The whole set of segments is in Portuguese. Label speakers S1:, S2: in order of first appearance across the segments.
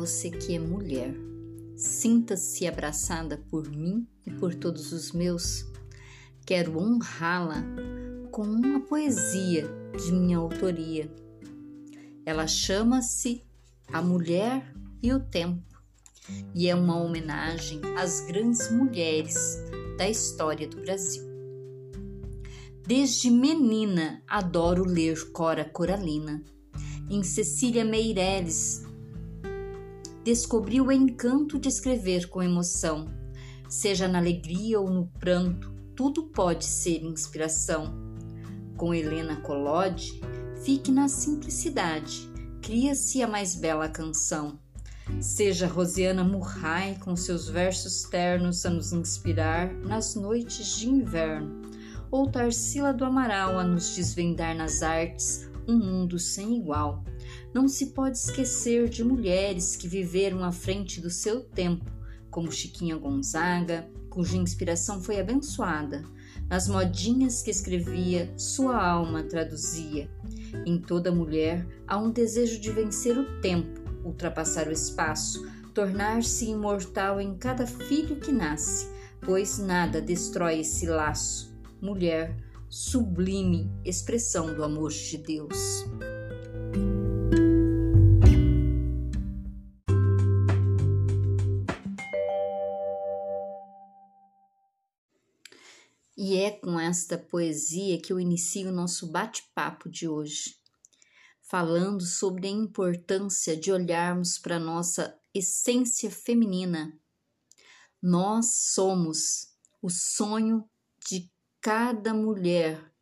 S1: você que é mulher. Sinta-se abraçada por mim e por todos os meus. Quero honrá-la com uma poesia de minha autoria. Ela chama-se A Mulher e o Tempo e é uma homenagem às grandes mulheres da história do Brasil. Desde menina adoro ler Cora Coralina. Em Cecília Meireles descobri o encanto de escrever com emoção. Seja na alegria ou no pranto, tudo pode ser inspiração. Com Helena Collodi, fique na simplicidade, cria-se a mais bela canção. Seja Rosiana Murray com seus versos ternos a nos inspirar nas noites de inverno, ou Tarsila do Amaral a nos desvendar nas artes um mundo sem igual. Não se pode esquecer de mulheres que viveram à frente do seu tempo, como Chiquinha Gonzaga, cuja inspiração foi abençoada. Nas modinhas que escrevia, sua alma traduzia. Em toda mulher há um desejo de vencer o tempo, ultrapassar o espaço, tornar-se imortal em cada filho que nasce, pois nada destrói esse laço. Mulher, sublime expressão do amor de Deus. É com esta poesia que eu inicio o nosso bate-papo de hoje, falando sobre a importância de olharmos para nossa essência feminina. Nós somos o sonho de cada mulher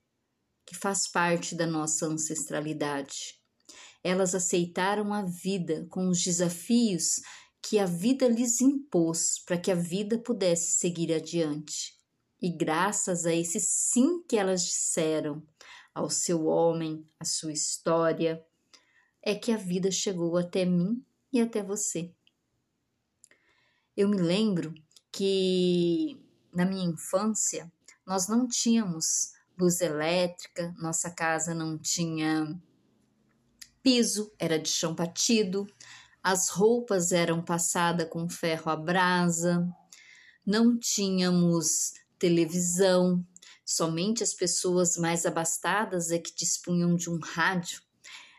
S1: que faz parte da nossa ancestralidade. Elas aceitaram a vida com os desafios que a vida lhes impôs para que a vida pudesse seguir adiante. E graças a esse sim que elas disseram ao seu homem, à sua história, é que a vida chegou até mim e até você. Eu me lembro que na minha infância nós não tínhamos luz elétrica, nossa casa não tinha piso, era de chão batido, as roupas eram passadas com ferro à brasa, não tínhamos televisão. Somente as pessoas mais abastadas é que dispunham de um rádio.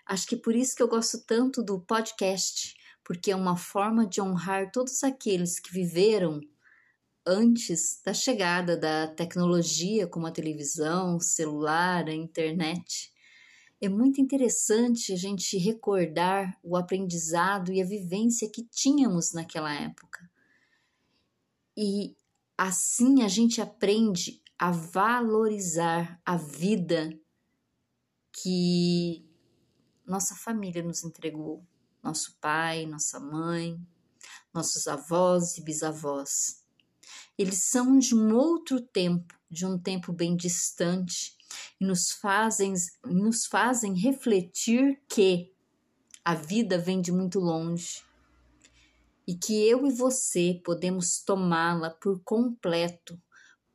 S1: Acho que por isso que eu gosto tanto do podcast, porque é uma forma de honrar todos aqueles que viveram antes da chegada da tecnologia como a televisão, celular, a internet. É muito interessante a gente recordar o aprendizado e a vivência que tínhamos naquela época. E Assim a gente aprende a valorizar a vida que nossa família nos entregou, nosso pai, nossa mãe, nossos avós e bisavós. Eles são de um outro tempo, de um tempo bem distante, e nos fazem, nos fazem refletir que a vida vem de muito longe e que eu e você podemos tomá-la por completo,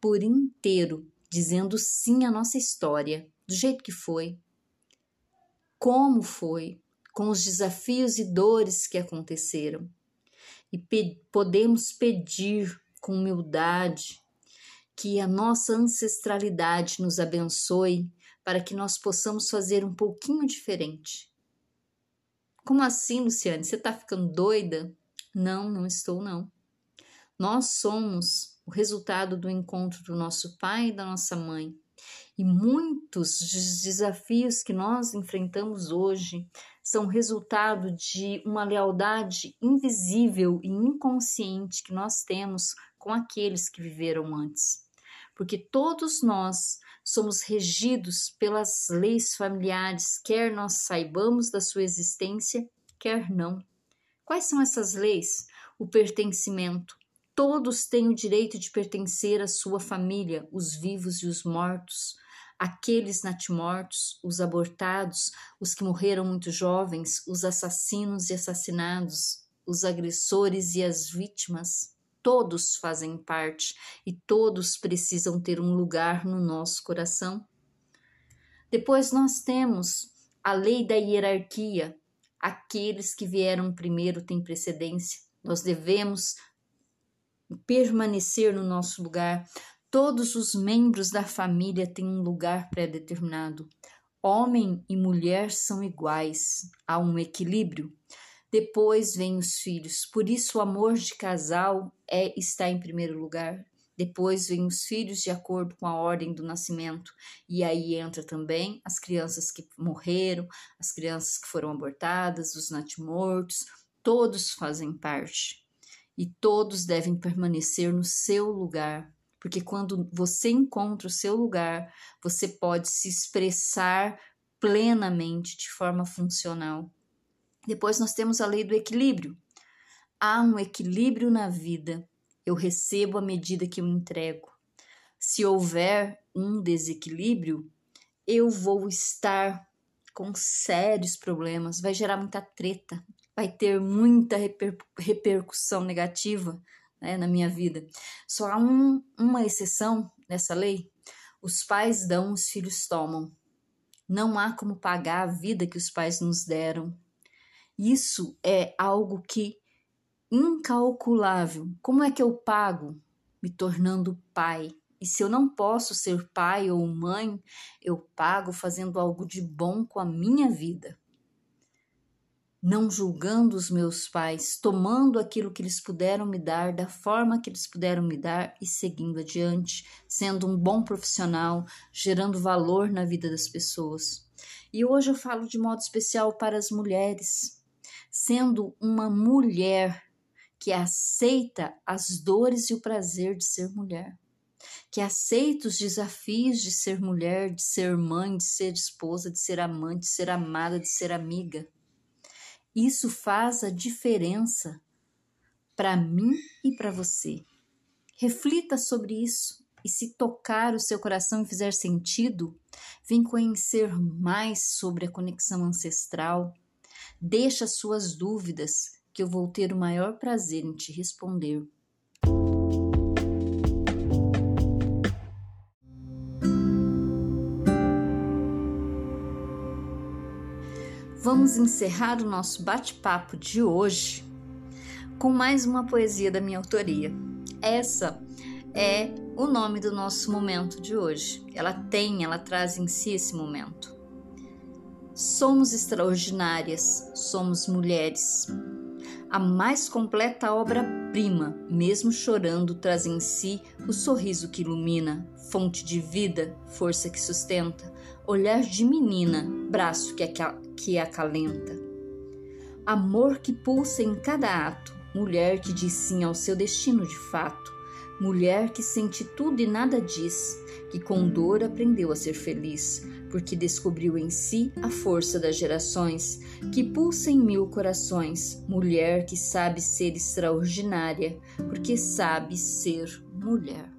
S1: por inteiro, dizendo sim à nossa história, do jeito que foi, como foi, com os desafios e dores que aconteceram. E pe podemos pedir com humildade que a nossa ancestralidade nos abençoe para que nós possamos fazer um pouquinho diferente. Como assim, Luciane? Você está ficando doida? Não, não estou, não. Nós somos o resultado do encontro do nosso pai e da nossa mãe. E muitos dos desafios que nós enfrentamos hoje são resultado de uma lealdade invisível e inconsciente que nós temos com aqueles que viveram antes. Porque todos nós somos regidos pelas leis familiares, quer nós saibamos da sua existência, quer não. Quais são essas leis? O pertencimento. Todos têm o direito de pertencer à sua família, os vivos e os mortos, aqueles natimortos, os abortados, os que morreram muito jovens, os assassinos e assassinados, os agressores e as vítimas. Todos fazem parte e todos precisam ter um lugar no nosso coração. Depois nós temos a lei da hierarquia, Aqueles que vieram primeiro têm precedência. Nós devemos permanecer no nosso lugar. Todos os membros da família têm um lugar pré-determinado. Homem e mulher são iguais, há um equilíbrio. Depois vêm os filhos. Por isso o amor de casal é está em primeiro lugar. Depois vêm os filhos de acordo com a ordem do nascimento. E aí entra também as crianças que morreram, as crianças que foram abortadas, os natimortos, todos fazem parte. E todos devem permanecer no seu lugar, porque quando você encontra o seu lugar, você pode se expressar plenamente de forma funcional. Depois nós temos a lei do equilíbrio. Há um equilíbrio na vida eu recebo à medida que eu entrego. Se houver um desequilíbrio, eu vou estar com sérios problemas, vai gerar muita treta, vai ter muita reper repercussão negativa né, na minha vida. Só há um, uma exceção nessa lei: os pais dão, os filhos tomam. Não há como pagar a vida que os pais nos deram. Isso é algo que incalculável. Como é que eu pago? Me tornando pai. E se eu não posso ser pai ou mãe, eu pago fazendo algo de bom com a minha vida. Não julgando os meus pais, tomando aquilo que eles puderam me dar, da forma que eles puderam me dar e seguindo adiante, sendo um bom profissional, gerando valor na vida das pessoas. E hoje eu falo de modo especial para as mulheres. Sendo uma mulher que aceita as dores e o prazer de ser mulher, que aceita os desafios de ser mulher, de ser mãe, de ser esposa, de ser amante, de ser amada, de ser amiga. Isso faz a diferença para mim e para você. Reflita sobre isso e se tocar o seu coração e fizer sentido, vem conhecer mais sobre a conexão ancestral. Deixa suas dúvidas que eu vou ter o maior prazer em te responder. Vamos encerrar o nosso bate-papo de hoje com mais uma poesia da minha autoria. Essa é o nome do nosso momento de hoje. Ela tem, ela traz em si esse momento. Somos extraordinárias, somos mulheres a mais completa obra-prima, mesmo chorando, traz em si o sorriso que ilumina, fonte de vida, força que sustenta, olhar de menina, braço que, que acalenta. Amor que pulsa em cada ato, mulher que diz sim ao seu destino de fato, mulher que sente tudo e nada diz, que com dor aprendeu a ser feliz, porque descobriu em si a força das gerações, que pulsa em mil corações, mulher que sabe ser extraordinária, porque sabe ser mulher.